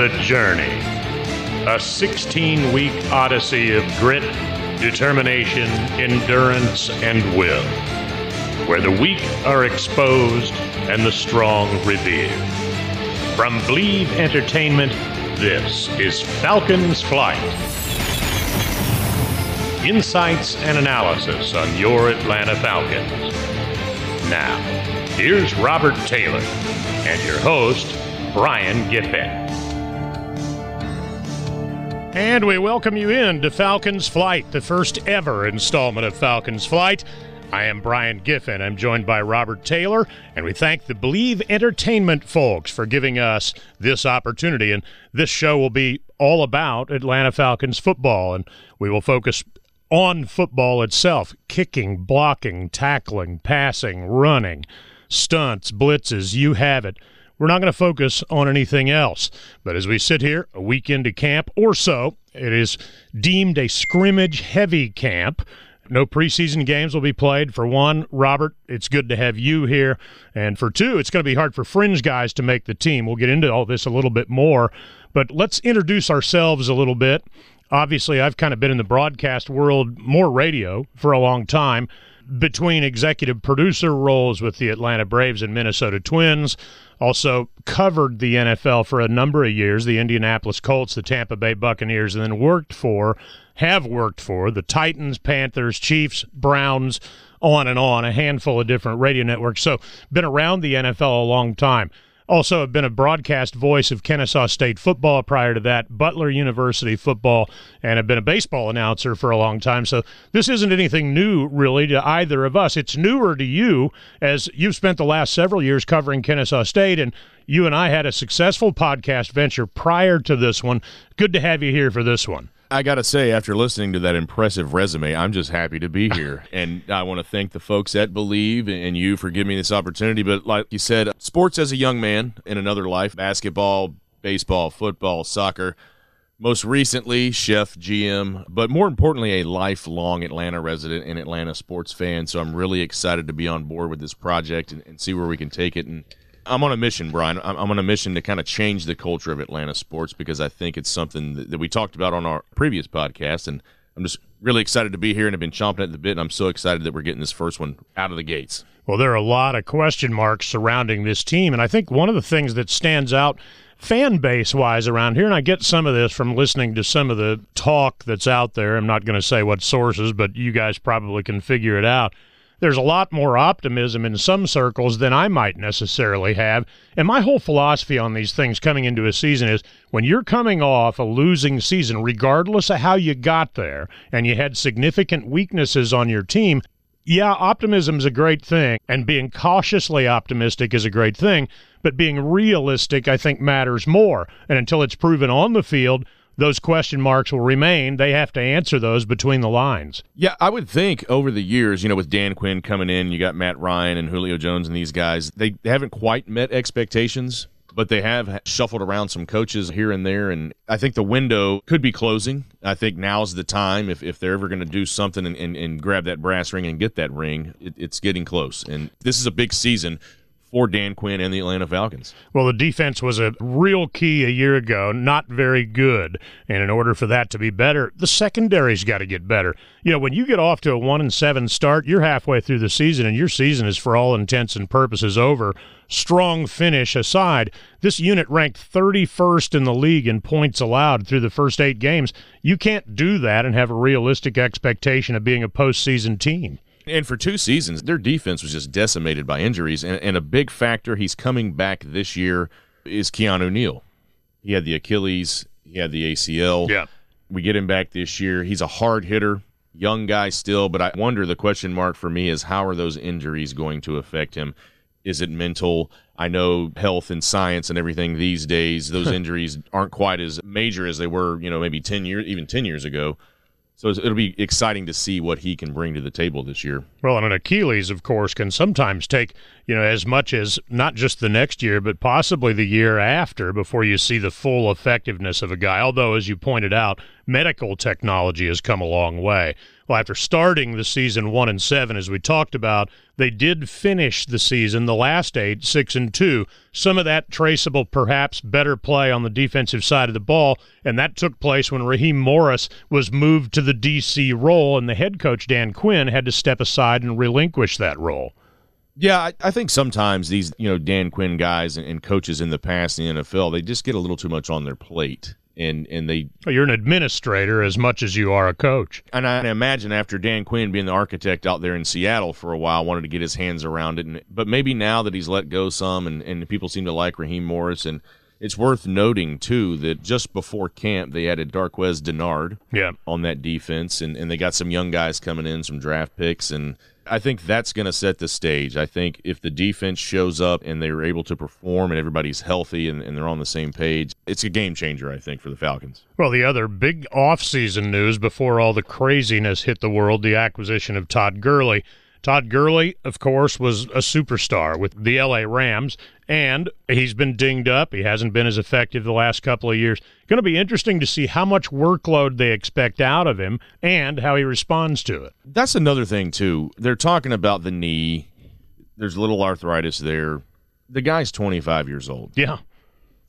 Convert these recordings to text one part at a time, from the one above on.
The Journey. A 16 week odyssey of grit, determination, endurance, and will. Where the weak are exposed and the strong revered. From Believe Entertainment, this is Falcon's Flight. Insights and analysis on your Atlanta Falcons. Now, here's Robert Taylor and your host, Brian Giffen. And we welcome you in to Falcon's Flight, the first ever installment of Falcon's Flight. I am Brian Giffen. I'm joined by Robert Taylor, and we thank the Believe Entertainment folks for giving us this opportunity. And this show will be all about Atlanta Falcons football, and we will focus on football itself kicking, blocking, tackling, passing, running, stunts, blitzes, you have it. We're not going to focus on anything else. But as we sit here a week into camp or so, it is deemed a scrimmage heavy camp. No preseason games will be played. For one, Robert, it's good to have you here. And for two, it's going to be hard for fringe guys to make the team. We'll get into all this a little bit more. But let's introduce ourselves a little bit. Obviously, I've kind of been in the broadcast world, more radio, for a long time between executive producer roles with the Atlanta Braves and Minnesota Twins. Also covered the NFL for a number of years, the Indianapolis Colts, the Tampa Bay Buccaneers, and then worked for, have worked for the Titans, Panthers, Chiefs, Browns, on and on, a handful of different radio networks. So been around the NFL a long time. Also, have been a broadcast voice of Kennesaw State football prior to that, Butler University football, and have been a baseball announcer for a long time. So, this isn't anything new, really, to either of us. It's newer to you, as you've spent the last several years covering Kennesaw State, and you and I had a successful podcast venture prior to this one. Good to have you here for this one. I got to say, after listening to that impressive resume, I'm just happy to be here. and I want to thank the folks at Believe and you for giving me this opportunity. But like you said, sports as a young man in another life basketball, baseball, football, soccer. Most recently, chef, GM, but more importantly, a lifelong Atlanta resident and Atlanta sports fan. So I'm really excited to be on board with this project and, and see where we can take it. And I'm on a mission, Brian. I'm, I'm on a mission to kind of change the culture of Atlanta sports because I think it's something that, that we talked about on our previous podcast, and I'm just really excited to be here and have been chomping at the bit. And I'm so excited that we're getting this first one out of the gates. Well, there are a lot of question marks surrounding this team, and I think one of the things that stands out fan base wise around here, and I get some of this from listening to some of the talk that's out there. I'm not going to say what sources, but you guys probably can figure it out there's a lot more optimism in some circles than I might necessarily have. And my whole philosophy on these things coming into a season is when you're coming off a losing season, regardless of how you got there, and you had significant weaknesses on your team, yeah, optimism is a great thing, and being cautiously optimistic is a great thing, but being realistic, I think, matters more. And until it's proven on the field, those question marks will remain. They have to answer those between the lines. Yeah, I would think over the years, you know, with Dan Quinn coming in, you got Matt Ryan and Julio Jones and these guys, they haven't quite met expectations. But they have shuffled around some coaches here and there, and I think the window could be closing. I think now's the time if, if they're ever going to do something and, and, and, grab that brass ring and get that ring, it, it's getting close. And this is a big season for Dan Quinn and the Atlanta Falcons. Well, the defense was a real key a year ago, not very good. And in order for that to be better, the secondary's got to get better. You know, when you get off to a 1 and 7 start, you're halfway through the season and your season is for all intents and purposes over. Strong finish aside, this unit ranked 31st in the league in points allowed through the first 8 games. You can't do that and have a realistic expectation of being a postseason team. And for two seasons, their defense was just decimated by injuries. And, and a big factor, he's coming back this year, is Keanu Neal. He had the Achilles, he had the ACL. Yeah. We get him back this year. He's a hard hitter, young guy still, but I wonder the question mark for me is how are those injuries going to affect him? Is it mental? I know health and science and everything these days, those injuries aren't quite as major as they were, you know, maybe 10 years, even 10 years ago. So it'll be exciting to see what he can bring to the table this year. Well, and an Achilles, of course, can sometimes take, you know, as much as not just the next year, but possibly the year after before you see the full effectiveness of a guy. Although, as you pointed out, medical technology has come a long way. Well, after starting the season one and seven, as we talked about, they did finish the season, the last eight, six and two. Some of that traceable, perhaps, better play on the defensive side of the ball, and that took place when Raheem Morris was moved to the DC role, and the head coach Dan Quinn had to step aside and relinquish that role. Yeah, I, I, think sometimes these, you know, Dan Quinn guys and, and, coaches in the past in the NFL, they just get a little too much on their plate and and they you're an administrator as much as you are a coach. And i imagine after dan quinn being the architect out there in seattle for a while wanted to get his hands around it and, but maybe now that he's let go some and, and people seem to like raheem morris and it's worth noting too that just before camp they added darqueze dennard yeah. on that defense and, and they got some young guys coming in some draft picks and I think that's going to set the stage. I think if the defense shows up and they're able to perform and everybody's healthy and, and, they're on the same page, it's a game changer, I think, for the Falcons. Well, the other big offseason news before all the craziness hit the world the acquisition of Todd Gurley. Todd Gurley, of course, was a superstar with the LA Rams, and he's been dinged up. He hasn't been as effective the last couple of years. Going to be interesting to see how much workload they expect out of him and how he responds to it. That's another thing, too. They're talking about the knee. There's little arthritis there. The guy's 25 years old. Yeah.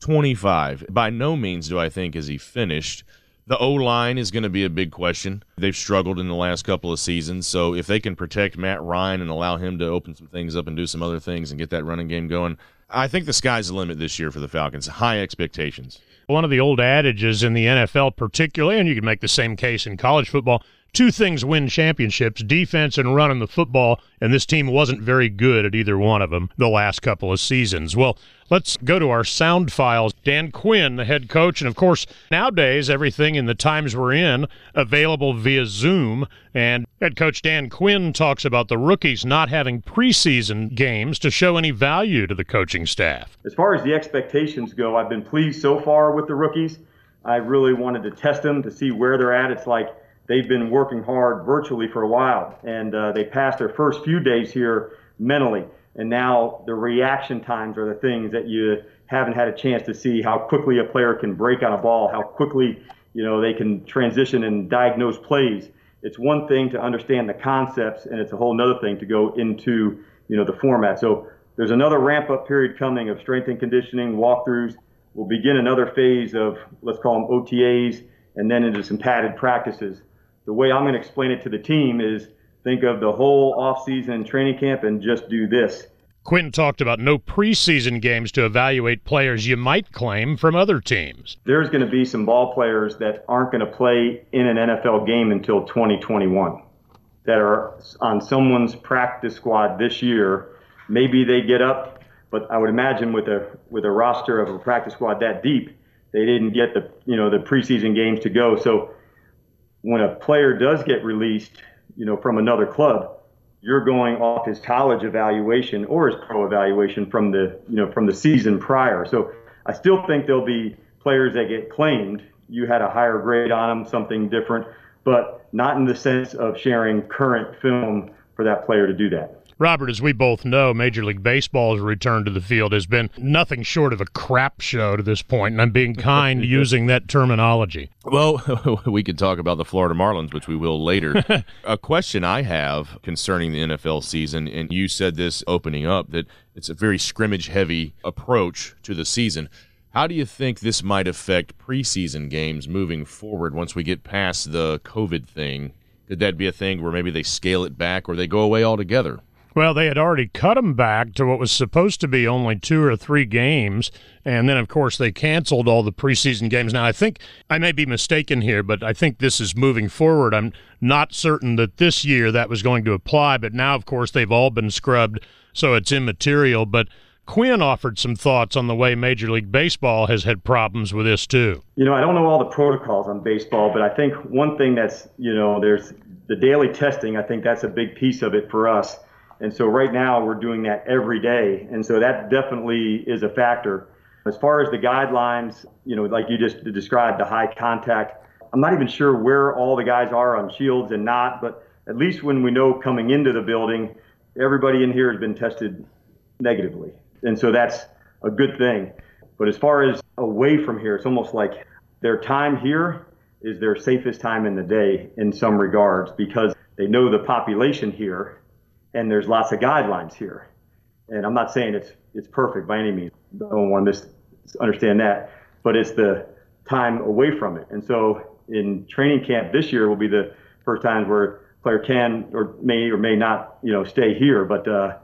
25. By no means do I think is he finished. The O line is going to be a big question. They've struggled in the last couple of seasons. So if they can protect Matt Ryan and allow him to open some things up and do some other things and get that running game going, I think the sky's the limit this year for the Falcons. High expectations. One of the old adages in the NFL, particularly, and you can make the same case in college football two things win championships defense and running the football, and this team wasn't very good at either one of them the last couple of seasons. Well, let's go to our sound files. Dan Quinn, the head coach, and of course, nowadays, everything in the times we're in available via Zoom. And head coach Dan Quinn talks about the rookies not having preseason games to show any value to the coaching staff. As far as the expectations go, I've been pleased so far with the rookies. I really wanted to test them to see where they're at. It's like they've been working hard virtually for a while, and uh, they passed their first few days here mentally. And now the reaction times are the things that you haven't had a chance to see how quickly a player can break on a ball, how quickly you know they can transition and diagnose plays. It's one thing to understand the concepts, and it's a whole other thing to go into you know the format. So there's another ramp up period coming of strength and conditioning walkthroughs. We'll begin another phase of let's call them OTAs, and then into some padded practices the way I'm going to explain it to the team is think of the whole offseason training camp and just do this. Quinn talked about no preseason games to evaluate players you might claim from other teams. There's going to be some ball players that aren't going to play in an NFL game until 2021 that are on someone's practice squad this year. Maybe they get up, but I would imagine with a with a roster of a practice squad that deep, they didn't get the you know the preseason games to go. So when a player does get released, you know, from another club, you're going off his college evaluation or his pro evaluation from the, you know, from the season prior. So I still think there'll be players that get claimed. You had a higher grade on them, something different, but not in the sense of sharing current film for that player to do that. Robert, as we both know, Major League Baseball's return to the field has been nothing short of a crap show to this point, and I'm being kind using that terminology. Well, we could talk about the Florida Marlins, which we will later. a question I have concerning the NFL season, and you said this opening up, that it's a very scrimmage heavy approach to the season. How do you think this might affect preseason games moving forward once we get past the COVID thing? Could that be a thing where maybe they scale it back or they go away altogether? Well, they had already cut them back to what was supposed to be only two or three games. And then, of course, they canceled all the preseason games. Now, I think I may be mistaken here, but I think this is moving forward. I'm not certain that this year that was going to apply, but now, of course, they've all been scrubbed, so it's immaterial. But Quinn offered some thoughts on the way Major League Baseball has had problems with this, too. You know, I don't know all the protocols on baseball, but I think one thing that's, you know, there's the daily testing, I think that's a big piece of it for us And so right now we're doing that every day. And so that definitely is a factor. As far as the guidelines, you know, like you just described, the high contact, I'm not even sure where all the guys are on shields and not, but at least when we know coming into the building, everybody in here has been tested negatively. And so that's a good thing. But as far as away from here, it's almost like their time here is their safest time in the day in some regards because they know the population here and there's lots of guidelines here. And I'm not saying it's it's perfect by any means. I don't want to misunderstand that, but it's the time away from it. And so in training camp this year will be the first times where player can or may or may not, you know, stay here. But uh,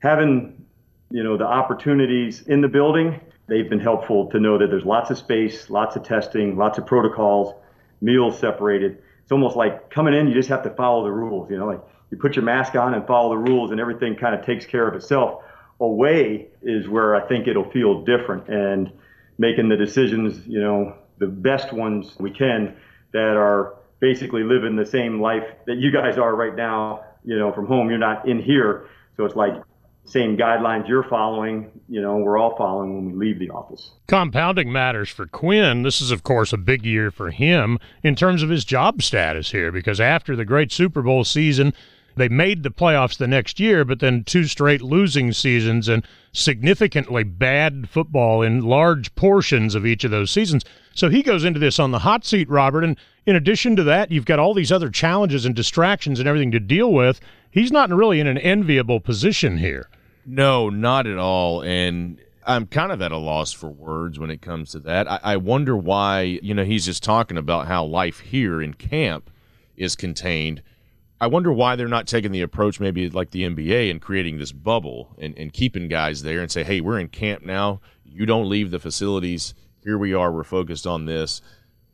having, you know, the opportunities in the building, they've been helpful to know that there's lots of space, lots of testing, lots of protocols, meals separated. It's almost like coming in, you just have to follow the rules. You know, like you put your mask on and follow the rules, and everything kind of takes care of itself. Away is where I think it'll feel different, and making the decisions, you know, the best ones we can that are basically living the same life that you guys are right now, you know, from home. You're not in here. So it's like same guidelines you're following, you know, we're all following when we leave the office. Compounding matters for Quinn. This is, of course, a big year for him in terms of his job status here because after the great Super Bowl season, they made the playoffs the next year, but then two straight losing seasons and significantly bad football in large portions of each of those seasons. So he goes into this on the hot seat, Robert. And in addition to that, you've got all these other challenges and distractions and everything to deal with. He's not really in an enviable position here. No, not at all. And I'm kind of at a loss for words when it comes to that. I, I wonder why, you know, he's just talking about how life here in camp is contained I wonder why they're not taking the approach maybe like the NBA and creating this bubble and, and keeping guys there and say, hey, we're in camp now. You don't leave the facilities. Here we are. We're focused on this.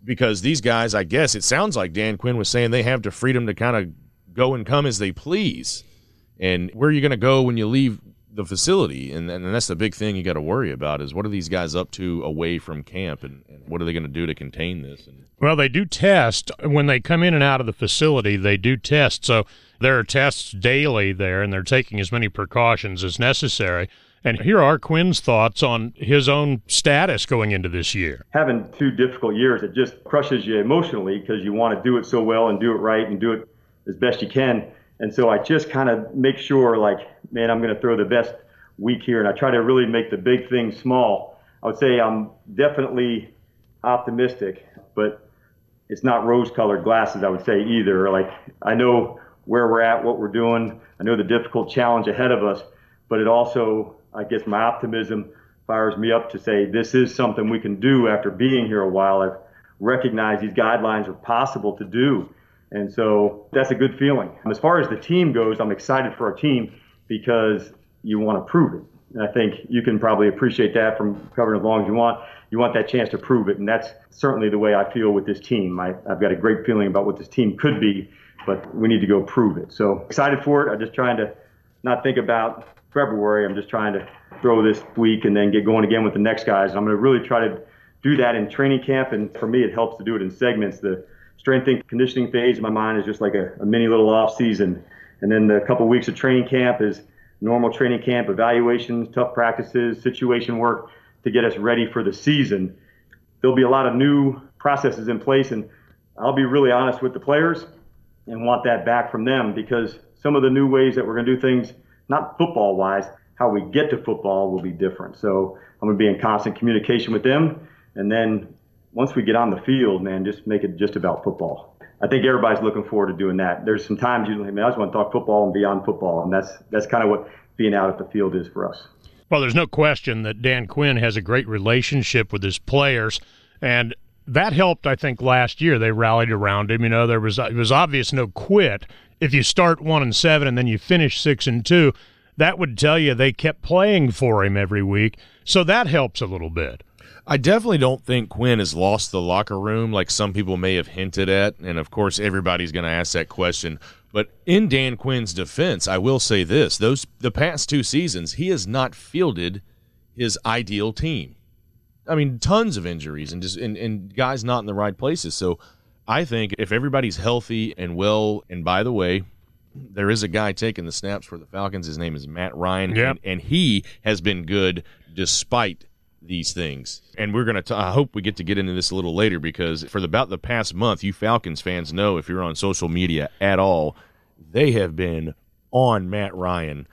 Because these guys, I guess it sounds like Dan Quinn was saying they have the freedom to kind of go and come as they please. And where are you going to go when you leave the facility, and, and that's the big thing you got to worry about is what are these guys up to away from camp, and, and what are they going to do to contain this? And, well, they do test when they come in and out of the facility. They do test, so there are tests daily there, and they're taking as many precautions as necessary. And here are Quinn's thoughts on his own status going into this year. Having two difficult years, it just crushes you emotionally because you want to do it so well and do it right and do it as best you can. And so I just kind of make sure, like, man, I'm going to throw the best week here. And I try to really make the big things small. I would say I'm definitely optimistic, but it's not rose colored glasses, I would say either. Like, I know where we're at, what we're doing. I know the difficult challenge ahead of us, but it also, I guess, my optimism fires me up to say this is something we can do after being here a while. I've recognized these guidelines are possible to do and so that's a good feeling. As far as the team goes, I'm excited for our team because you want to prove it. And I think you can probably appreciate that from covering as long as you want. You want that chance to prove it. And that's certainly the way I feel with this team. I, I've got a great feeling about what this team could be, but we need to go prove it. So excited for it. I'm just trying to not think about February. I'm just trying to throw this week and then get going again with the next guys. I'm going to really try to do that in training camp. And for me, it helps to do it in segments. The strength and conditioning phase in my mind is just like a, a mini little off season. And then the couple of weeks of training camp is normal training camp evaluations, tough practices, situation work to get us ready for the season. There'll be a lot of new processes in place, and I'll be really honest with the players and want that back from them because some of the new ways that we're going to do things, not football wise, how we get to football will be different. So I'm going to be in constant communication with them. And then once we get on the field, man, just make it just about football. I think everybody's looking forward to doing that. There's some times you, I, I just want to talk football and beyond football, and that's that's kind of what being out at the field is for us. Well, there's no question that Dan Quinn has a great relationship with his players, and that helped. I think last year they rallied around him. You know, there was it was obvious no quit. If you start one and seven and then you finish six and two, that would tell you they kept playing for him every week. So that helps a little bit. I definitely don't think Quinn has lost the locker room like some people may have hinted at. And of course, everybody's going to ask that question. But in Dan Quinn's defense, I will say this: those the past two seasons, he has not fielded his ideal team. I mean, tons of injuries and just and, and guys not in the right places. So I think if everybody's healthy and well, and by the way, there is a guy taking the snaps for the Falcons. His name is Matt Ryan, Yep. and, and he has been good despite these things. And we're gonna. I hope we get to get into this a little later because for the, about the past month, you Falcons fans know if you're on social media at all, they have been on Matt Ryan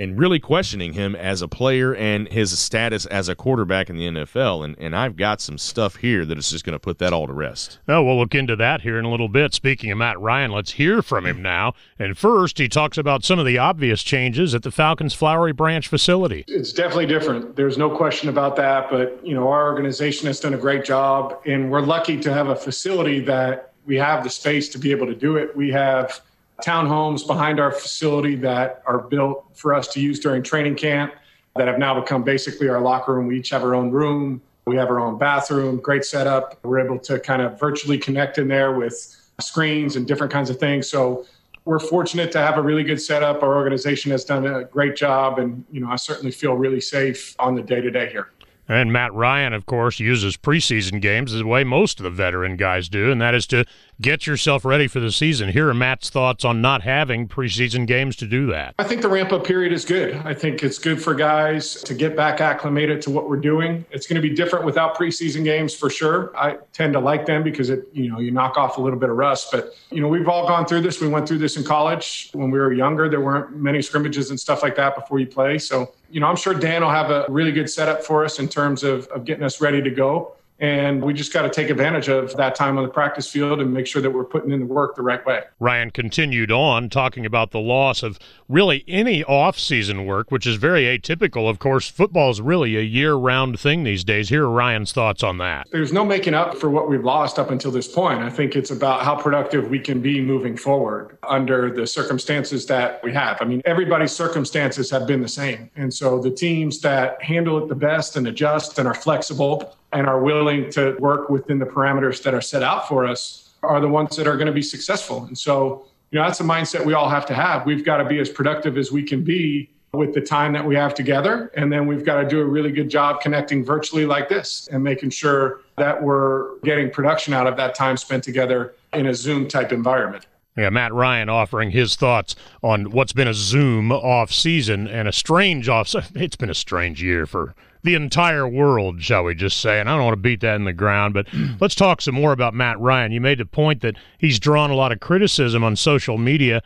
and really questioning him as a player and his status as a quarterback in the NFL. And, and I've got some stuff here that is just going to put that all to rest. Oh, we'll look into that here in a little bit. Speaking of Matt Ryan, let's hear from him now. And first, he talks about some of the obvious changes at the Falcons Flowery Branch facility. It's definitely different. There's no question about that. But, you know, our organization has done a great job, and we're lucky to have a facility that we have the space to be able to do it. We have townhomes behind our facility that are built for us to use during training camp that have now become basically our locker room. We each have our own room. We have our own bathroom, great setup. We're able to kind of virtually connect in there with screens and different kinds of things. So we're fortunate to have a really good setup. Our organization has done a great job, and you know I certainly feel really safe on the day to day here. And Matt Ryan, of course, uses preseason games the way most of the veteran guys do, and that is to get yourself ready for the season. Here are Matt's thoughts on not having preseason games to do that. I think the ramp up period is good. I think it's good for guys to get back acclimated to what we're doing. It's going to be different without preseason games for sure. I tend to like them because it, you know, you knock off a little bit of rust. But you know, we've all gone through this. We went through this in college when we were younger. There weren't many scrimmages and stuff like that before you play. So you know, I'm sure Dan will have a really good setup for us in terms of, of getting us ready to go. And we just got to take advantage of that time on the practice field and make sure that we're putting in the work the right way. Ryan continued on talking about the loss of really any off-season work, which is very atypical. Of course, football is really a year-round thing these days. Here are Ryan's thoughts on that. There's no making up for what we've lost up until this point. I think it's about how productive we can be moving forward under the circumstances that we have. I mean, everybody's circumstances have been the same. And so the teams that handle it the best and adjust and are flexible and are willing to work within the parameters that are set out for us are the ones that are going to be successful. And so, you know, that's a mindset we all have to have. We've got to be as productive as we can be with the time that we have together. And then we've got to do a really good job connecting virtually like this and making sure that we're getting production out of that time spent together in a Zoom type environment. Yeah, Matt Ryan offering his thoughts on what's been a Zoom off season and a strange off. It's been a strange year for the entire world, shall we just say? And I don't want to beat that in the ground, but let's talk some more about Matt Ryan. You made the point that he's drawn a lot of criticism on social media.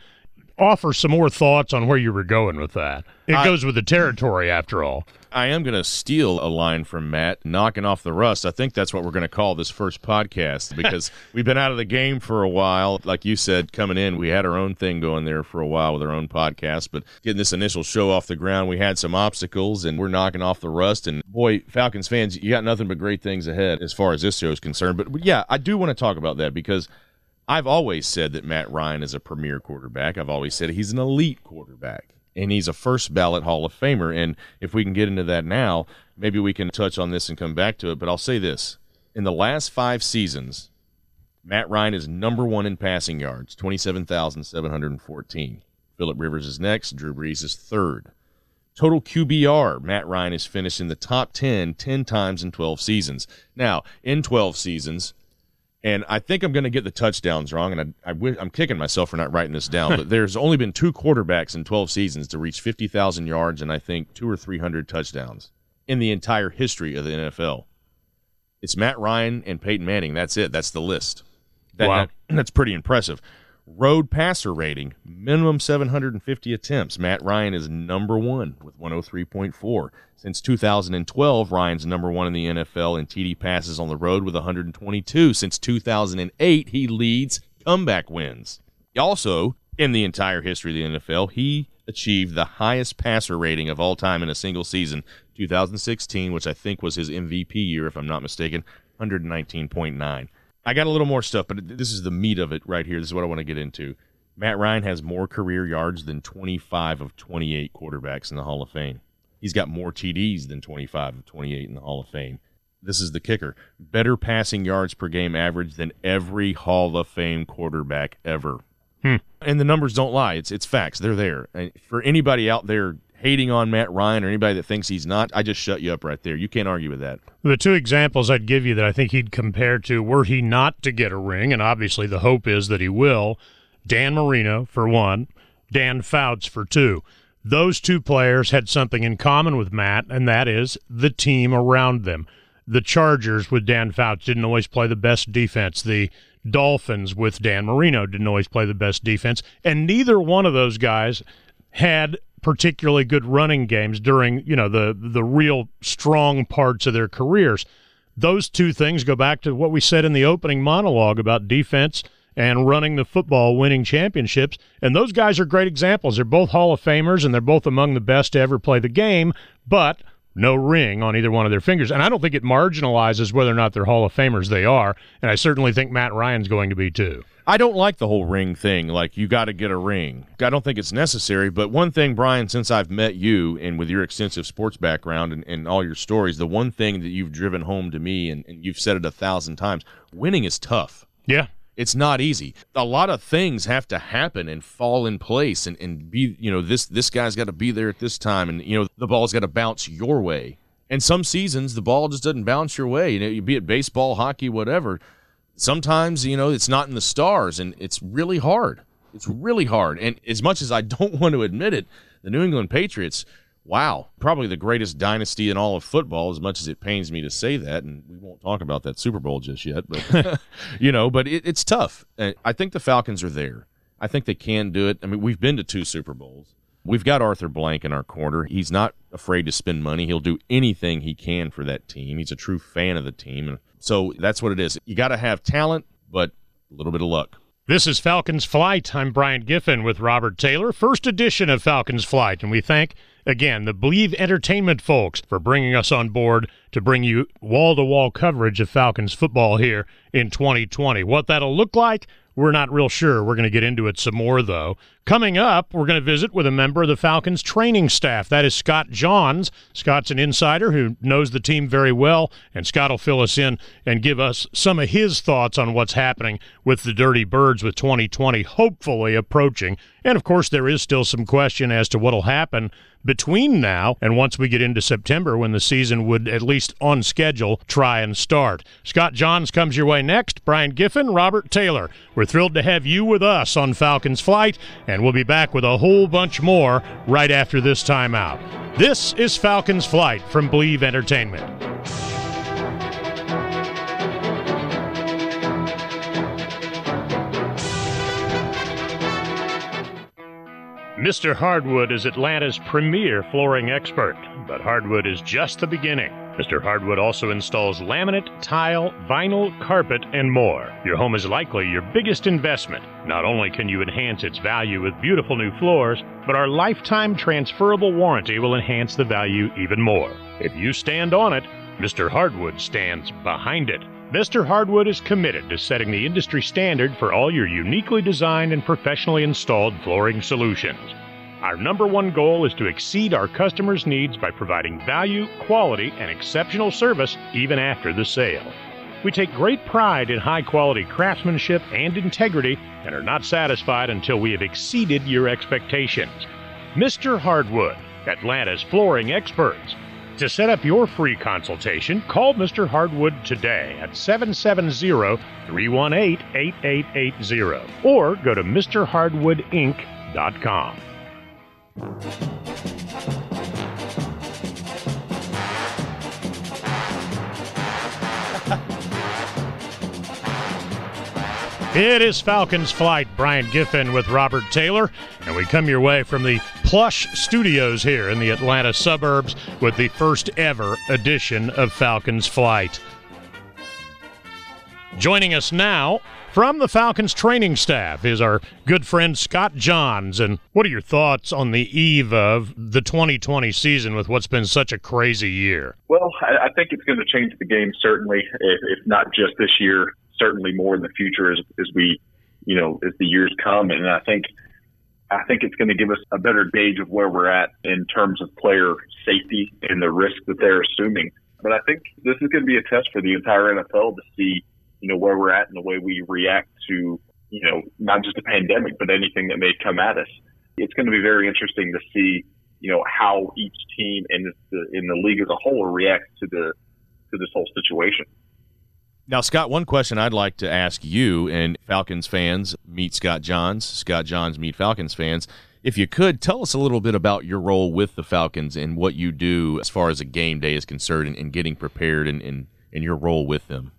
Offer some more thoughts on where you were going with that. It I- goes with the territory, after all. I am going to steal a line from Matt, knocking off the rust. I think that's what we're going to call this first podcast because we've been out of the game for a while. Like you said, coming in, we had our own thing going there for a while with our own podcast, but getting this initial show off the ground, we had some obstacles and we're knocking off the rust. And boy, Falcons fans, you got nothing but great things ahead as far as this show is concerned. But yeah, I do want to talk about that because I've always said that Matt Ryan is a premier quarterback. I've always said he's an elite quarterback. And he's a first ballot Hall of Famer. And if we can get into that now, maybe we can touch on this and come back to it. But I'll say this in the last five seasons, Matt Ryan is number one in passing yards, 27,714. Philip Rivers is next. Drew Brees is third. Total QBR, Matt Ryan has finished in the top 10 10 times in 12 seasons. Now, in 12 seasons, and I think I'm going to get the touchdowns wrong, and I, I wi- I'm kicking myself for not writing this down. but there's only been two quarterbacks in 12 seasons to reach 50,000 yards and I think two or 300 touchdowns in the entire history of the NFL. It's Matt Ryan and Peyton Manning. That's it. That's the list. That, Wow. that- that's pretty impressive. Road passer rating, minimum 750 attempts. Matt Ryan is number one with 103.4. Since 2012, Ryan's number one in the NFL in TD passes on the road with 122. Since 2008, he leads comeback wins. Also, in the entire history of the NFL, he achieved the highest passer rating of all time in a single season, 2016, which I think was his MVP year, if I'm not mistaken, 119.9. I got a little more stuff, but this is the meat of it right here. This is what I want to get into. Matt Ryan has more career yards than 25 of 28 quarterbacks in the Hall of Fame. He's got more TDs than 25 of 28 in the Hall of Fame. This is the kicker. Better passing yards per game average than every Hall of Fame quarterback ever. Hmm. And the numbers don't lie. It's it's facts. They're there. And for anybody out there hating on Matt Ryan or anybody that thinks he's not, I just shut you up right there. You can't argue with that. The two examples I'd give you that I think he'd compare to were he not to get a ring, and obviously the hope is that he will. Dan Marino, for one, Dan Fouts for two. Those two players had something in common with Matt, and that is the team around them. The Chargers with Dan Fouts didn't always play the best defense. The Dolphins with Dan Marino didn't always play the best defense, and neither one of those guys had particularly good running games during, you know, the the real strong parts of their careers. Those two things go back to what we said in the opening monologue about defense and running the football, winning championships. And those guys are great examples. They're both Hall of Famers and they're both among the best to ever play the game, but no ring on either one of their fingers. And I don't think it marginalizes whether or not they're Hall of Famers. They are. And I certainly think Matt Ryan's going to be too. I don't like the whole ring thing. Like, you got to get a ring. I don't think it's necessary. But one thing, Brian, since I've met you and with your extensive sports background and, and all your stories, the one thing that you've driven home to me, and, and you've said it a thousand times winning is tough. Yeah. It's not easy. A lot of things have to happen and fall in place and, and be, you know, this this guy's got to be there at this time and you know, the ball's got to bounce your way. And some seasons the ball just doesn't bounce your way. You know, you be it baseball, hockey, whatever. Sometimes, you know, it's not in the stars and it's really hard. It's really hard. And as much as I don't want to admit it, the New England Patriots wow, probably the greatest dynasty in all of football, as much as it pains me to say that. And we won't talk about that Super Bowl just yet, but, you know, but it, it's tough. I think the Falcons are there. I think they can do it. I mean, we've been to two Super Bowls. We've got Arthur Blank in our corner. He's not afraid to spend money. He'll do anything he can for that team. He's a true fan of the team. And so that's what it is. You got to have talent, but a little bit of luck. This is Falcons Flight. I'm Brian Giffen with Robert Taylor, first edition of Falcons Flight, and we thank again the Believe Entertainment folks for bringing us on board to bring you wall-to-wall coverage of Falcons football here in 2020. What that'll look like, we're not real sure. We're going to get into it some more, though. Coming up, we're going to visit with a member of the Falcons training staff. That is Scott Johns. Scott's an insider who knows the team very well, and Scott will fill us in and give us some of his thoughts on what's happening with the Dirty Birds with 2020 hopefully approaching. And of course, there is still some question as to what'll happen between now and once we get into September when the season would, at least on schedule, try and start. Scott Johns comes your way next. Brian Giffen, Robert Taylor. We're thrilled to have you with us on Falcons Flight, and we'll be back with a whole bunch more right after this timeout. This is Falcons Flight from Believe Entertainment. Mr. Hardwood is Atlanta's premier flooring expert, but hardwood is just the beginning. Mr. Hardwood also installs laminate, tile, vinyl, carpet, and more. Your home is likely your biggest investment. Not only can you enhance its value with beautiful new floors, but our lifetime transferable warranty will enhance the value even more. If you stand on it, Mr. Hardwood stands behind it. Mr. Hardwood is committed to setting the industry standard for all your uniquely designed and professionally installed flooring solutions. Our number one goal is to exceed our customers' needs by providing value, quality, and exceptional service even after the sale. We take great pride in high quality craftsmanship and integrity and are not satisfied until we have exceeded your expectations. Mr. Hardwood, Atlanta's flooring experts. To set up your free consultation, call Mr. Hardwood today at 770 318 8880 or go to MrHardwoodInc.com. It is Falcons Flight. Brian Giffen with Robert Taylor, and we come your way from the plush studios here in the Atlanta suburbs with the first ever edition of Falcons Flight. Joining us now from the Falcons training staff is our good friend Scott Johns. And what are your thoughts on the eve of the 2020 season with what's been such a crazy year? Well, I think it's going to change the game, certainly, if not just this year certainly more in the future as, as we, you know, as the years come. And I think, I think it's going to give us a better gauge of where we're at in terms of player safety and the risk that they're assuming. But I think this is going to be a test for the entire NFL to see, you know, where we're at and the way we react to, you know, not just a pandemic, but anything that may come at us. It's going to be very interesting to see, you know, how each team in the in the league as a whole reacts to the to this whole situation. Now, Scott, one question I'd like to ask you and Falcons fans meet Scott Johns, Scott Johns meet Falcons fans, If you could, tell us a little bit about your role with the Falcons and what you do as far as a game day is concerned and, and getting prepared and, and, and your role with them.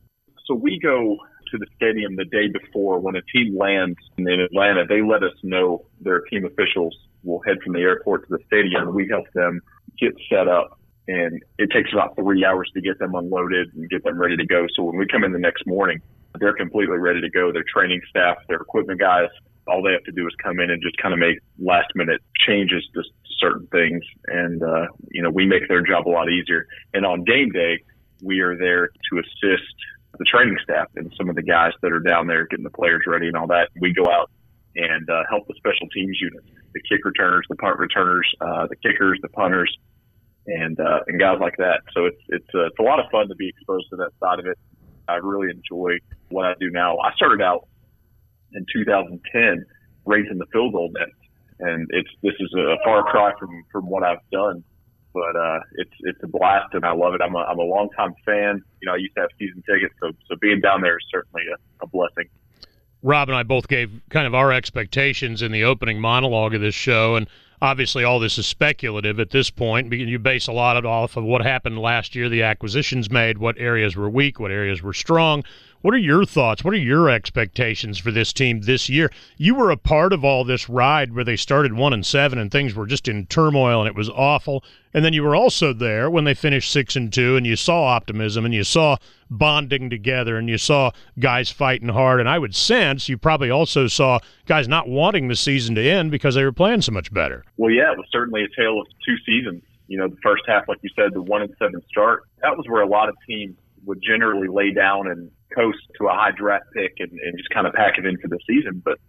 So we go to the stadium the day before when a team lands in Atlanta. They let us know their team officials will head from the airport to the stadium. We help them get set up and it takes about three hours to get them unloaded and get them ready to go. So when we come in the next morning, they're completely ready to go. Their training staff, their equipment guys, all they have to do is come in and just kind of make last minute changes to certain things. And, uh, you know, we make their job a lot easier. And on game day, we are there to assist the training staff and some of the guys that are down there getting the players ready and all that. We go out and uh, help the special teams units, the kick returners, the punt returners, uh, the kickers, the punters, and uh, and guys like that. So it's it's uh, it's a lot of fun to be exposed to that side of it. I really enjoy what I do now. I started out in 2010 raising the field goal net, and it's this is a far cry from from what I've done, but uh, it's it's a blast and I love it. I'm a I'm a longtime fan. You know, I used to have season tickets, so so being down there is certainly a, a blessing. Rob and I both gave kind of our expectations in the opening monologue of this show, and obviously all this is speculative at this point. You base a lot of off of what happened last year, the acquisitions made, what areas were weak, what areas were strong. What are your thoughts? What are your expectations for this team this year? You were a part of all this ride where they started one and seven and things were just in turmoil and it was awful. And then you were also there when they finished six and two and you saw optimism and you saw bonding together and you saw guys fighting hard. And I would sense you probably also saw guys not wanting the season to end because they were playing so much better. Well, yeah, it was certainly a tale of two seasons. You know, the first half, like you said, the one and seven start, that was where a lot of teams would generally lay down and coast to a high draft pick and, and just kind of pack it in for the season. But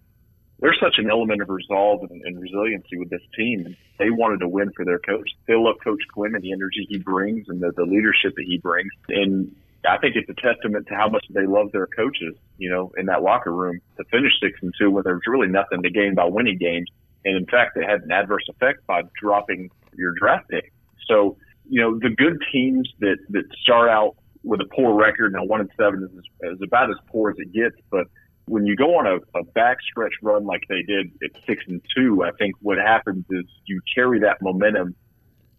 there's such an element of resolve and, and resiliency with this team. They wanted to win for their coach. They love Coach Quinn and the energy he brings and the, the leadership that he brings. And I think it's a testament to how much they love their coaches, you know, in that locker room to finish six and two when there was really nothing to gain by winning games. And in fact, it had an adverse effect by dropping your draft pick. So, you know, the good teams that, that start out with a poor record. Now, one and seven is, is about as poor as it gets. But when you go on a, a backstretch run like they did at six and two, I think what happens is you carry that momentum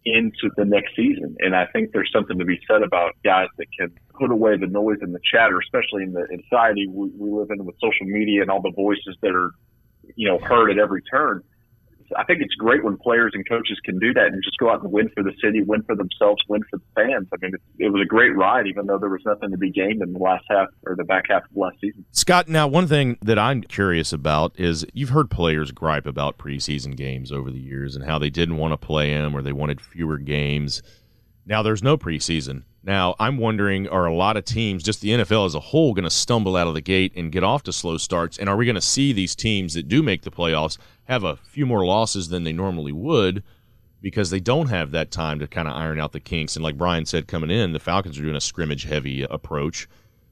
into the next season. And I think there's something to be said about guys that can put away the noise and the chatter, especially in the society we, we live in with social media and all the voices that are, you know, heard at every turn I think it's great when players and coaches can do that and just go out and win for the city, win for themselves, win for the fans. I mean, it, it was a great ride, even though there was nothing to be gained in the last half or the back half of last season. Scott, now one thing that I'm curious about is you've heard players gripe about preseason games over the years and how they didn't want to play them or they wanted fewer games. Now there's no preseason. Now, I'm wondering are a lot of teams, just the NFL as a whole, going to stumble out of the gate and get off to slow starts? And are we going to see these teams that do make the playoffs have a few more losses than they normally would because they don't have that time to kind of iron out the kinks? And like Brian said coming in, the Falcons are doing a scrimmage heavy uh, approach.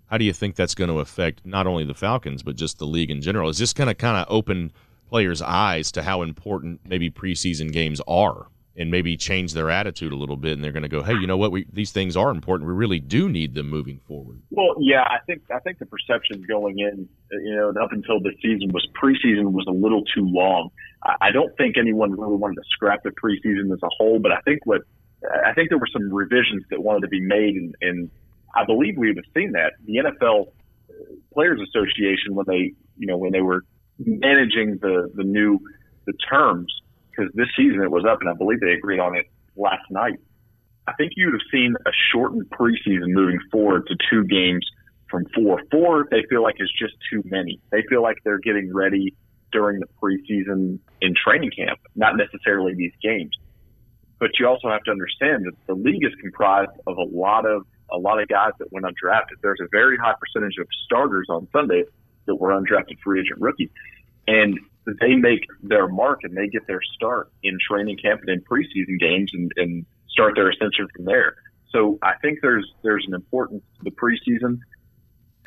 How do you think that's going to affect not only the Falcons, but just the league in general? Is this going to kind of open players' eyes to how important maybe preseason games are? And maybe change their attitude a little bit and they're going to go hey you know what? We, these things are important. We really do need them moving forward. Well yeah i think i think the perception going in you know up until the season was preseason was a little too long. I, I don't think anyone really wanted to scrap the preseason as a whole but i think what i think there were some revisions that wanted to be made and, and i believe we have seen that. The nfl uh, players association when they you know when they were managing the the new the terms because this season it was up, and I believe they agreed on it last night. I think you'd have seen a shortened preseason moving forward to two games from four. Four, they feel like is just too many. They feel like they're getting ready during the preseason in training camp, not necessarily these games. But you also have to understand that the league is comprised of a lot of a lot of guys that went undrafted. There's a very high percentage of starters on Sunday that were undrafted free agent rookies. And they make their mark and they get their start in training camp and in preseason games and, and start their ascension from there. So I think there's there's an importance to the preseason.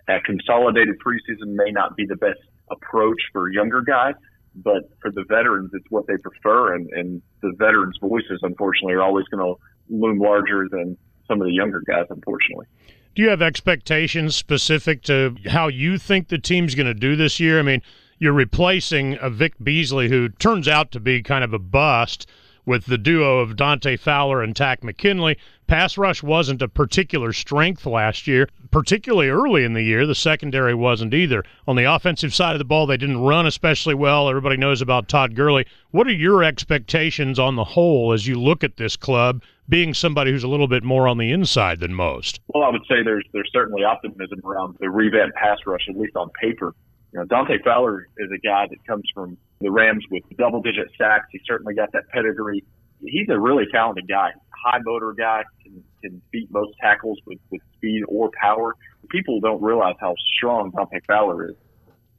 A consolidated preseason may not be the best approach for younger guys, but for the veterans, it's what they prefer, and, and the veterans' voices, unfortunately, are always going to loom larger than some of the younger guys, unfortunately. Do you have expectations specific to how you think the team's going to do this year? I mean, you're replacing a Vic Beasley who turns out to be kind of a bust with the duo of Dante Fowler and Takk McKinley. Pass rush wasn't a particular strength last year, particularly early in the year. The secondary wasn't either. On the offensive side of the ball, they didn't run especially well. Everybody knows about Todd Gurley. What are your expectations on the whole as you look at this club, being somebody who's a little bit more on the inside than most? Well, I would say there's there's certainly optimism around the revamped pass rush, at least on paper. You know, Dante Fowler is a guy that comes from the Rams with double digit sacks. He certainly got that pedigree. He's a really talented guy, high motor guy, can, can beat most tackles with, with speed or power. People don't realize how strong Dante Fowler is.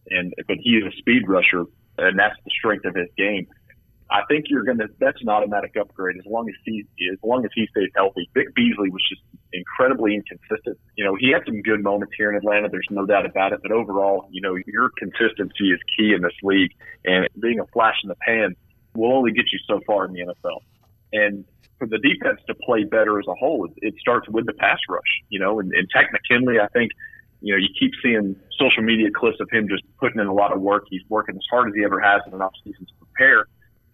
And, but he is a speed rusher and that's the strength of his game. I think you're going to, that's an automatic upgrade as long as he, as long as he stays healthy. Vic Beasley was just incredibly inconsistent. You know, he had some good moments here in Atlanta. There's no doubt about it. But overall, you know, your consistency is key in this league and being a flash in the pan will only get you so far in the NFL. And for the defense to play better as a whole, it, it starts with the pass rush, you know, and, and Takk McKinley, I think, you know, you keep seeing social media clips of him just putting in a lot of work. He's working as hard as he ever has in an offseason to prepare.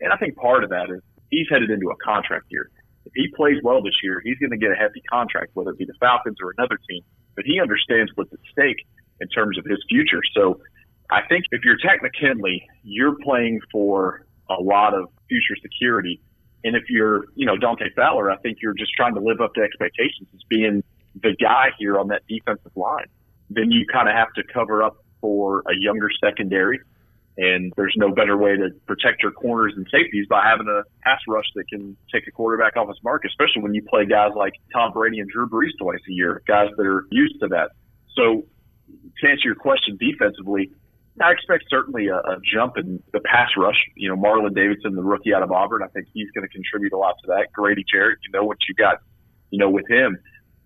And I think part of that is he's headed into a contract year. If he plays well this year, he's going to get a hefty contract, whether it be the Falcons or another team. But he understands what's at stake in terms of his future. So I think if you're Takk McKinley, you're playing for a lot of future security. And if you're, you know, Dante Fowler, I think you're just trying to live up to expectations as being the guy here on that defensive line. Then you kind of have to cover up for a younger secondary and there's no better way to protect your corners and safeties by having a pass rush that can take a quarterback off his mark, especially when you play guys like Tom Brady and Drew Brees twice a year, guys that are used to that. So to answer your question defensively, I expect certainly a, a jump in the pass rush. You know, Marlon Davidson, the rookie out of Auburn, I think he's going to contribute a lot to that. Grady Jarrett, you know what you got, you know, with him.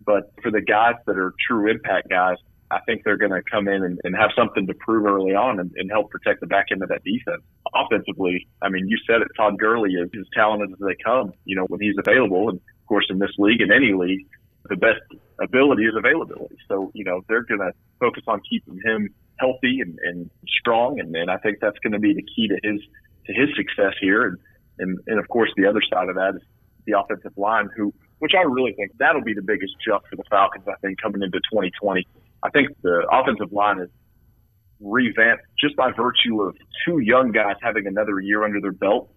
But for the guys that are true impact guys, I think they're going to come in and, and, have something to prove early on and, and, help protect the back end of that defense. Offensively, I mean, you said it, Todd Gurley is as talented as they come, you know, when he's available. And of course, in this league, in any league, the best ability is availability. So, you know, they're going to focus on keeping him healthy and, and strong. And, and I think that's going to be the key to his, to his success here. And, and, and of course, the other side of that is the offensive line who, which I really think that'll be the biggest jump for the Falcons, I think, coming into 2020 I think the offensive line is revamped just by virtue of two young guys having another year under their belt.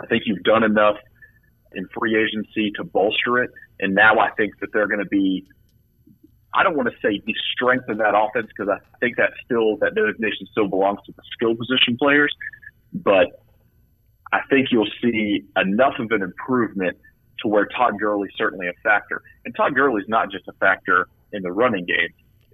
I think you've done enough in free agency to bolster it. And now I think that they're going to be, I don't want to say the strength of that offense because I think that still, that designation still belongs to the skill position players. But I think you'll see enough of an improvement to where Todd Gurley's certainly a factor. And Todd Gurley's not just a factor in the running game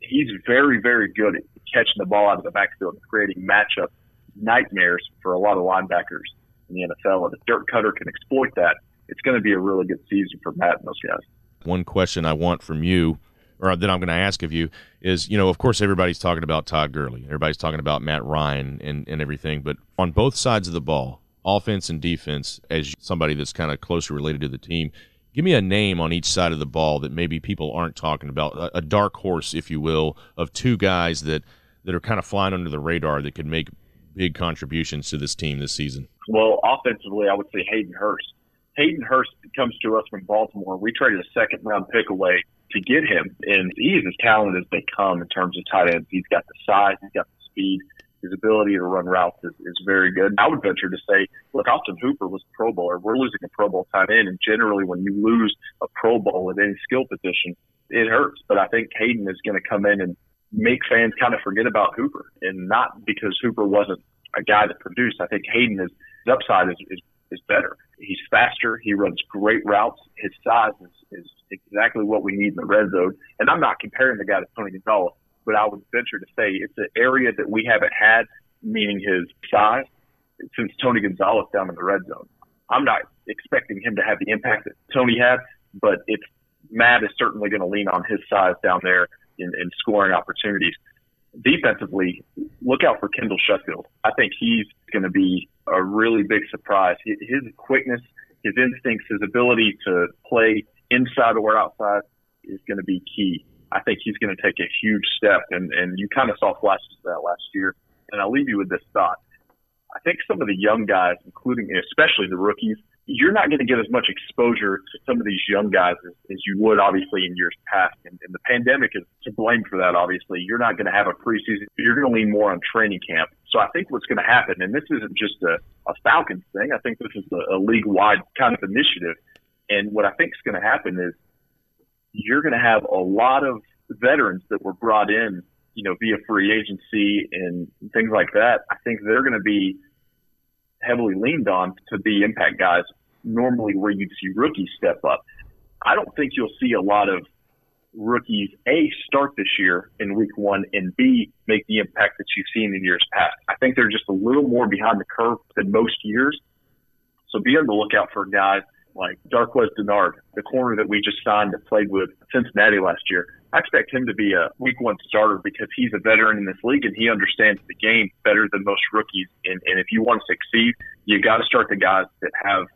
he's very, very good at catching the ball out of the backfield and creating matchup nightmares for a lot of linebackers in the NFL. And if Dirk Koetter can exploit that, it's going to be a really good season for Matt and those guys. One question I want from you, or that I'm going to ask of you, is you know, of course, everybody's talking about Todd Gurley, everybody's talking about Matt Ryan and, and everything, but on both sides of the ball, offense and defense, as somebody that's kind of closely related to the team, Give me a name on each side of the ball that maybe people aren't talking about, a, a dark horse, if you will, of two guys that, that are kind of flying under the radar that could make big contributions to this team this season. Well, offensively, I would say Hayden Hurst. Hayden Hurst comes to us from Baltimore. We traded a second round pick away to get him, and he is as talented as they come in terms of tight ends. He's got the size, he's got the speed, his ability to run routes is, is very good. I would venture to say, look, Austin Hooper was a Pro Bowler. We're losing a Pro Bowl tight end, and generally, when you lose a Pro Bowl at any skill position, it hurts. But I think Hayden is going to come in and make fans kind of forget about Hooper, and not because Hooper wasn't a guy that produced. I think Hayden is his upside is, is is better. He's faster. He runs great routes. His size is, is exactly what we need in the red zone. And I'm not comparing the guy to Tony Gonzalez but I would venture to say it's an area that we haven't had, meaning his size, since Tony Gonzalez down in the red zone. I'm not expecting him to have the impact that Tony had, but it's Matt is certainly going to lean on his size down there in, in scoring opportunities. Defensively, look out for Kendall Sheffield. I think he's going to be a really big surprise. His quickness, his instincts, his ability to play inside or outside is going to be key. I think he's going to take a huge step, and and you kind of saw flashes of that last year. and I'll leave you with this thought. I think some of the young guys, including especially the rookies, you're not going to get as much exposure to some of these young guys as, as you would obviously in years past. And, and the pandemic is to blame for that. Obviously, you're not going to have a preseason. You're going to lean more on training camp. So I think what's going to happen, and this isn't just a, a Falcons thing. I think this is a, a league wide kind of initiative. And what I think is going to happen is you're going to have a lot of veterans that were brought in, you know, via free agency and things like that. I think they're going to be heavily leaned on to be impact guys, normally where you'd see rookies step up. I don't think you'll see a lot of rookies A start this year in week one and B make the impact that you've seen in years past. I think they're just a little more behind the curve than most years. So be on the lookout for guys like Darqueze Dennard, the corner that we just signed that played with Cincinnati last year. I expect him to be a week one starter because he's a veteran in this league and he understands the game better than most rookies. And, and if you want to succeed, you got to start the guys that have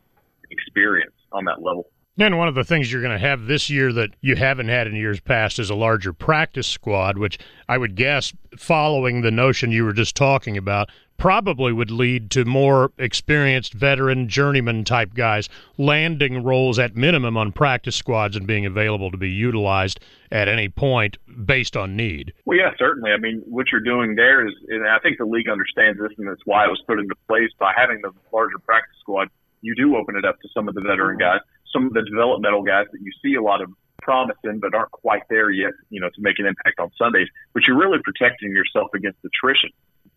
experience on that level. And one of the things you're going to have this year that you haven't had in years past is a larger practice squad, which I would guess, following the notion you were just talking about, probably would lead to more experienced veteran journeyman type guys landing roles at minimum on practice squads and being available to be utilized at any point based on need. Well, yeah, certainly. I mean, what you're doing there is, and I think the league understands this, and that's why it was put into place by having the larger practice squad. You do open it up to some of the veteran mm-hmm. guys some of the developmental guys that you see a lot of promise in, but aren't quite there yet, you know, to make an impact on Sundays. But you're really protecting yourself against attrition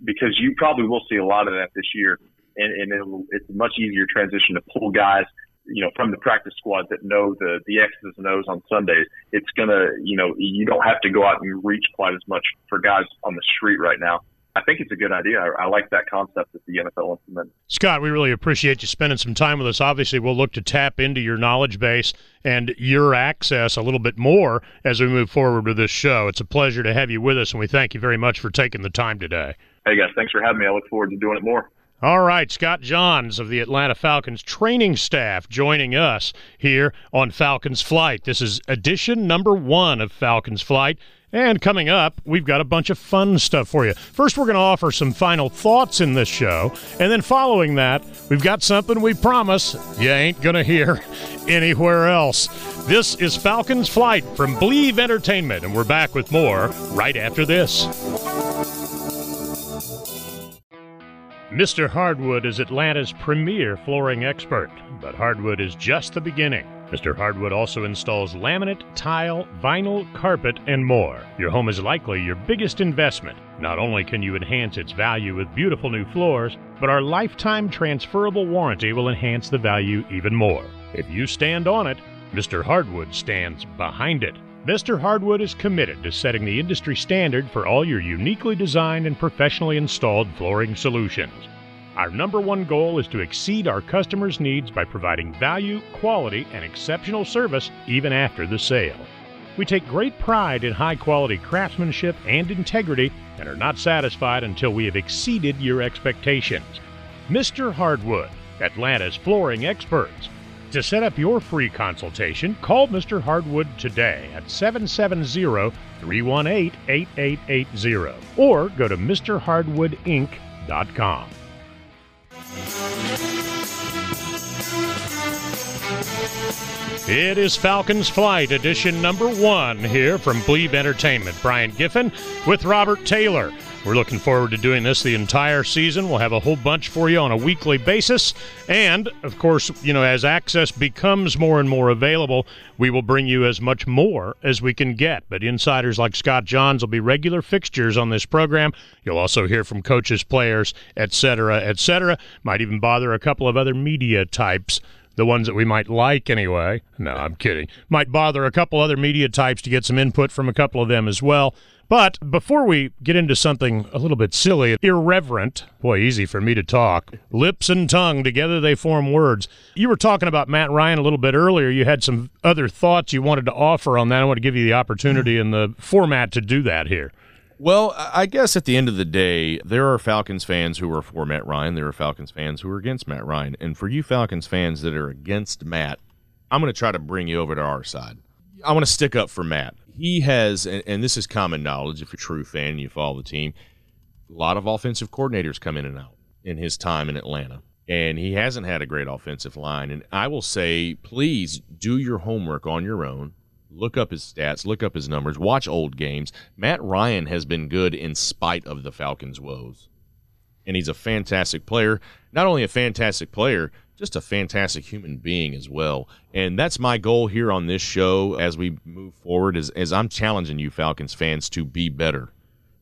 because you probably will see a lot of that this year. And, and it's a much easier transition to pull guys, you know, from the practice squad that know the, the X's and O's on Sundays. It's to, you know, you don't have to go out and reach quite as much for guys on the street right now. I think it's a good idea. I, I, like that concept that the NFL implemented. Scott, we really appreciate you spending some time with us. Obviously, we'll look to tap into your knowledge base and your access a little bit more as we move forward with this show. It's a pleasure to have you with us, and we thank you very much for taking the time today. Hey, guys, thanks for having me. I look forward to doing it more. All right, Scott Johns of the Atlanta Falcons training staff joining us here on Falcons Flight. This is edition number one of Falcons Flight. And coming up, we've got a bunch of fun stuff for you. First, we're going to offer some final thoughts in this show. And then following that, we've got something we promise you ain't going to hear anywhere else. This is Falcons Flight from Bleav Entertainment, and we're back with more right after this. Mr. Hardwood is Atlanta's premier flooring expert, but hardwood is just the beginning. Mr. Hardwood also installs laminate, tile, vinyl, carpet, and more. Your home is likely your biggest investment. Not only can you enhance its value with beautiful new floors, but our lifetime transferable warranty will enhance the value even more. If you stand on it, Mr. Hardwood stands behind it. Mr. Hardwood is committed to setting the industry standard for all your uniquely designed and professionally installed flooring solutions. Our number one goal is to exceed our customers' needs by providing value, quality, and exceptional service even after the sale. We take great pride in high quality craftsmanship and integrity and are not satisfied until we have exceeded your expectations. Mr. Hardwood, Atlanta's flooring experts. To set up your free consultation, call Mr. Hardwood today at 770 318 8880 or go to MrHardwoodInc.com. It is Falcons Flight, edition number one, here from Bleav Entertainment. Brian Giffen with Robert Taylor. We're looking forward to doing this the entire season. We'll have a whole bunch for you on a weekly basis. And, of course, you know, as access becomes more and more available, we will bring you as much more as we can get. But insiders like Scott Johns will be regular fixtures on this program. You'll also hear from coaches, players, etc., etc. Might even bother a couple of other media types the ones that we might like anyway. No, I'm kidding. Might bother a couple other media types to get some input from a couple of them as well. But before we get into something a little bit silly, irreverent, boy, easy for me to talk, lips and tongue, together they form words. You were talking about Matt Ryan a little bit earlier. You had some other thoughts you wanted to offer on that. I want to give you the opportunity and the format to do that here. Well, I guess at the end of the day, there are Falcons fans who are for Matt Ryan. There are Falcons fans who are against Matt Ryan. And for you Falcons fans that are against Matt, I'm going to try to bring you over to our side. I want to stick up for Matt. He has, and, and this is common knowledge if you're a true fan and you follow the team, A lot of offensive coordinators come in and out in his time in Atlanta. And he hasn't had a great offensive line. And I will say, please do your homework on your own. Look up his stats, look up his numbers, watch old games. Matt Ryan has been good in spite of the Falcons' woes. And he's a fantastic player. Not only a fantastic player, just a fantastic human being as well. And that's my goal here on this show as we move forward is as I'm challenging you Falcons fans to be better,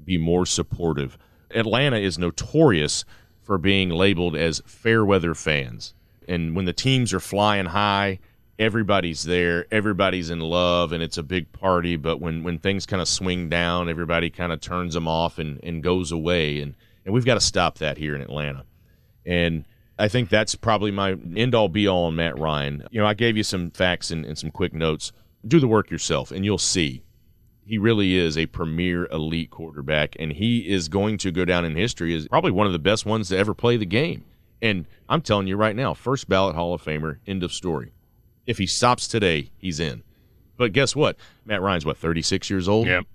be more supportive. Atlanta is notorious for being labeled as fair weather fans. And when the teams are flying high, everybody's there, everybody's in love, and it's a big party. But when, when things kind of swing down, everybody kind of turns them off and, and goes away. And, and we've got to stop that here in Atlanta. And I think that's probably my end all be all on Matt Ryan. You know, I gave you some facts and, and some quick notes. Do the work yourself, and you'll see he really is a premier elite quarterback, and he is going to go down in history as probably one of the best ones to ever play the game. And I'm telling you right now, first ballot Hall of Famer, end of story. If he stops today, he's in. But guess what? Matt Ryan's what, 36 years old? Yep.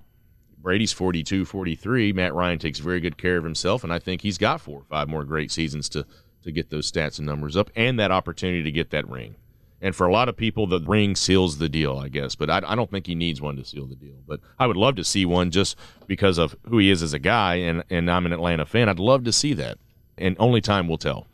Brady's 42, 43. Matt Ryan takes very good care of himself, and I think he's got four or five more great seasons to, to get those stats and numbers up and that opportunity to get that ring. And for a lot of people, the ring seals the deal, I guess. But I, I, don't think he needs one to seal the deal. But I would love to see one just because of who he is as a guy, and, and I'm an Atlanta fan. I'd love to see that. And only time will tell.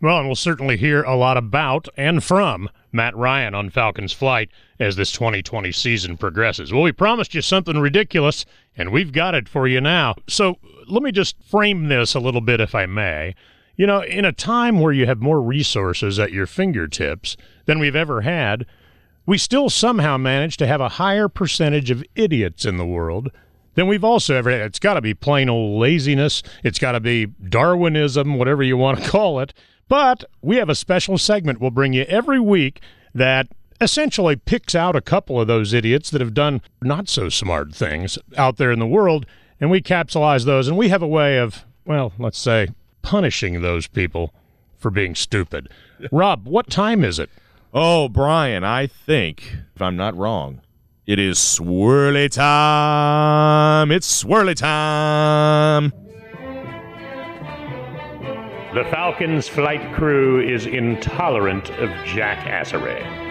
Well, and we'll certainly hear a lot about and from Matt Ryan on Falcons Flight as this 2020 season progresses. Well, we promised you something ridiculous, and we've got it for you now. So let me just frame this a little bit, if I may. You know, in a time where you have more resources at your fingertips than we've ever had, we still somehow manage to have a higher percentage of idiots in the world than we've also ever had. It's got to be plain old laziness. It's got to be Darwinism, whatever you want to call it. But we have a special segment we'll bring you every week that essentially picks out a couple of those idiots that have done not so smart things out there in the world, and we capsulize those. And we have a way of, well, let's say, punishing those people for being stupid. Rob, what time is it? Oh, Brian, I think, if I'm not wrong, it is swirly time. It's swirly time. The Falcon's flight crew is intolerant of jackassery.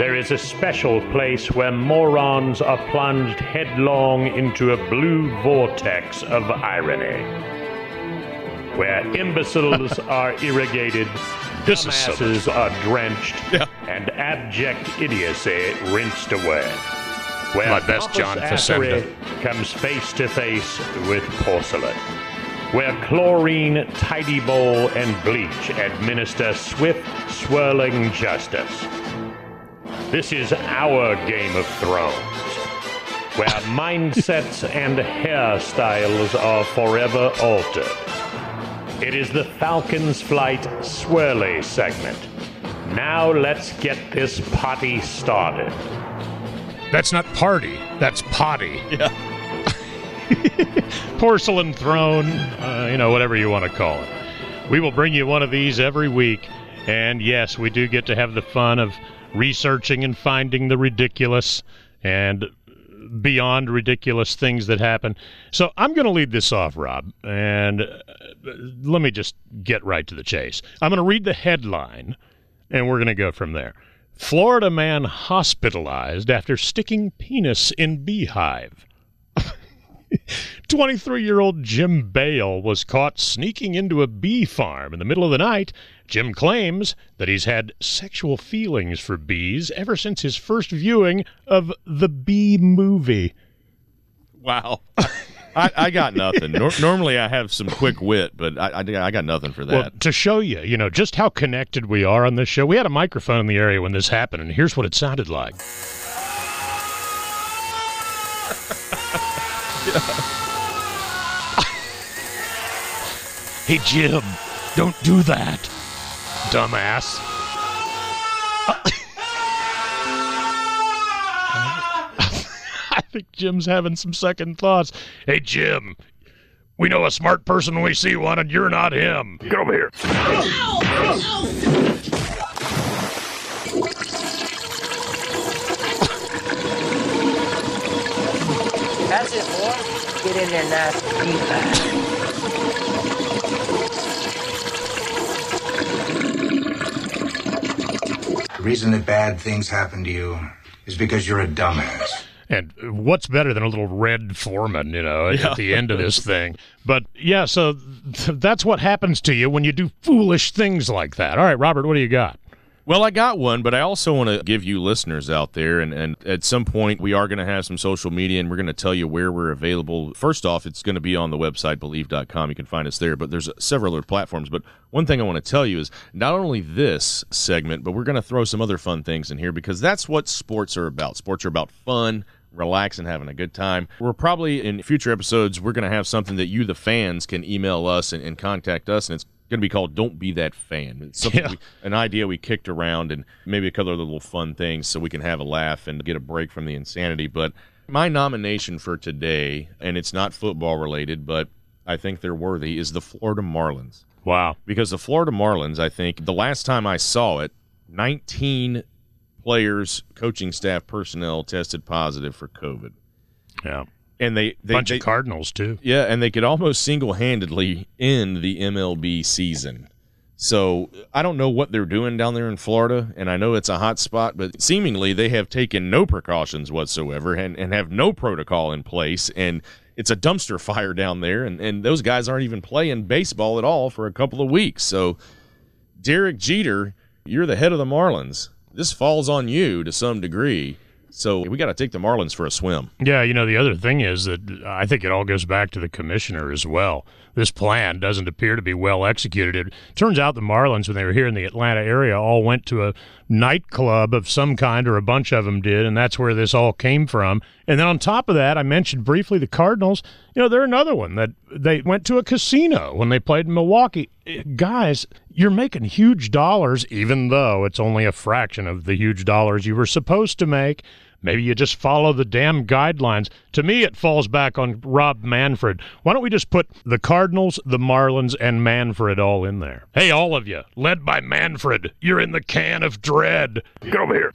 There is a special place where morons are plunged headlong into a blue vortex of irony where imbeciles are irrigated, dumbasses are drenched, yeah. and abject idiocy rinsed away. Where My best John Facenda comes face to face with porcelain. Where chlorine, tidy bowl, and bleach administer swift, swirling justice. This is our Game of Thrones where mindsets and hairstyles are forever altered. It is the Falcon's Flight Swirly segment. Now let's get this potty started. That's not party, that's potty. Yeah. Porcelain throne, uh, you know, whatever you want to call it. We will bring you one of these every week. And yes, we do get to have the fun of researching and finding the ridiculous and beyond ridiculous things that happen. So I'm going to lead this off, Rob, and uh, let me just get right to the chase. I'm going to read the headline, and we're going to go from there. Florida man hospitalized after sticking penis in beehive. 23 year old Jim Bale was caught sneaking into a bee farm in the middle of the night. Jim claims that he's had sexual feelings for bees ever since his first viewing of the Bee Movie. Wow. I, I got nothing. Nor- normally I have some quick wit, but I, I, I got nothing for that. Well, to show you, you know, just how connected we are on this show, we had a microphone in the area when this happened, and here's what it sounded like. hey, Jim, don't do that, dumbass. I think Jim's having some second thoughts. Hey, Jim, we know a smart person when we see one, and you're not him. Get over here. That's it, boy. Get in there, nasty. Reason that bad things happen to you is because you're a dumbass. And what's better than a little Red Forman, you know, at, at the end of this thing? But yeah, so th- that's what happens to you when you do foolish things like that. All right, Robert, what do you got? Well, I got one, but I also want to give you listeners out there, and, and at some point we are going to have some social media, and we're going to tell you where we're available. First off, it's going to be on the website bleav.com. You can find us there, but there's uh, several other platforms. But one thing I want to tell you is not only this segment, but we're going to throw some other fun things in here because that's what sports are about. Sports are about fun, relax and having a good time. We're probably in future episodes, we're going to have something that you, the fans, can email us and, and contact us, and it's going to be called "Don't Be That Fan." It's something, Yeah. we, an idea we kicked around, and maybe a couple of little fun things so we can have a laugh and get a break from the insanity. But my nomination for today, and it's not football related, but I think they're worthy, is the Florida Marlins Wow. because the Florida Marlins, I think the last time I saw it, 19 players, coaching staff, personnel tested positive for COVID, Yeah. And they they, Bunch they of Cardinals, too. yeah, and they could almost single-handedly end the MLB season. So I don't know what they're doing down there in Florida, and I know it's a hot spot, but seemingly they have taken no precautions whatsoever and, and have no protocol in place, and it's a dumpster fire down there, and, and those guys aren't even playing baseball at all for a couple of weeks. So Derek Jeter, you're the head of the Marlins. This falls on you to some degree. So we got to take the Marlins for a swim. Yeah, you know, the other thing is that I think it all goes back to the commissioner as well. This plan doesn't appear to be well executed. It turns out the Marlins, when they were here in the Atlanta area, all went to a nightclub of some kind, or a bunch of them did, and that's where this all came from. And then on top of that, I mentioned briefly the Cardinals. You know, they're another one that they went to a casino when they played in Milwaukee. Eh, Guys, you're making huge dollars, even though it's only a fraction of the huge dollars you were supposed to make. Maybe you just follow the damn guidelines. To me, it falls back on Rob Manfred. Why don't we just put the Cardinals, the Marlins, and Manfred all in there? Hey, all of you, led by Manfred, you're in the can of dread. Get over here.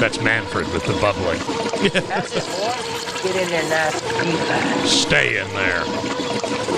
That's Manfred with the bubbling. That's it, boy. Get in there, nasty. Stay in there.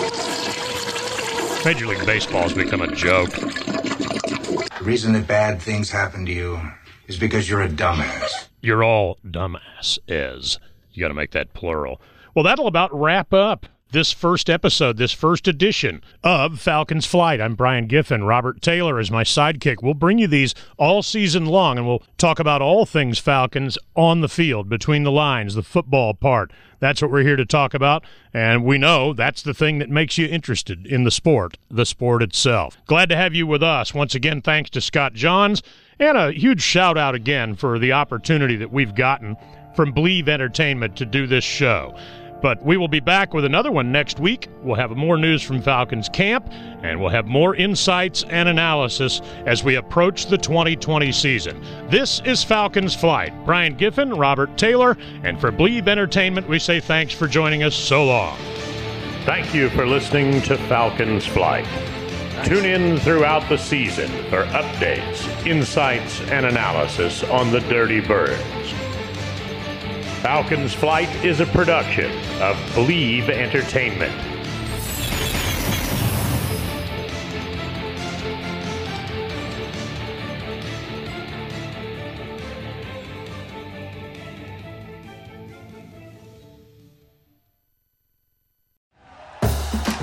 Major League Baseball's become a joke. The reason that bad things happen to you is because you're a dumbass. You're all dumbass is. You got to make that plural. Well, that'll about wrap up this first episode, this first edition of Falcons Flight. I'm Brian Giffen. Robert Taylor is my sidekick. We'll bring you these all season long, and we'll talk about all things Falcons on the field, between the lines, the football part. That's what we're here to talk about, and we know that's the thing that makes you interested in the sport, the sport itself. Glad to have you with us. Once again, thanks to Scott Johns, and a huge shout out again for the opportunity that we've gotten from Bleav Entertainment to do this show. But we will be back with another one next week. We'll have more news from Falcons camp, and we'll have more insights and analysis as we approach the 2020 season. This is Falcons Flight. Brian Giffen, Robert Taylor, and for Bleav Entertainment, we say thanks for joining us so long. Thank you for listening to Falcons Flight. Tune in throughout the season for updates, insights, and analysis on the Dirty Birds. Falcons Flight is a production of Bleav Entertainment.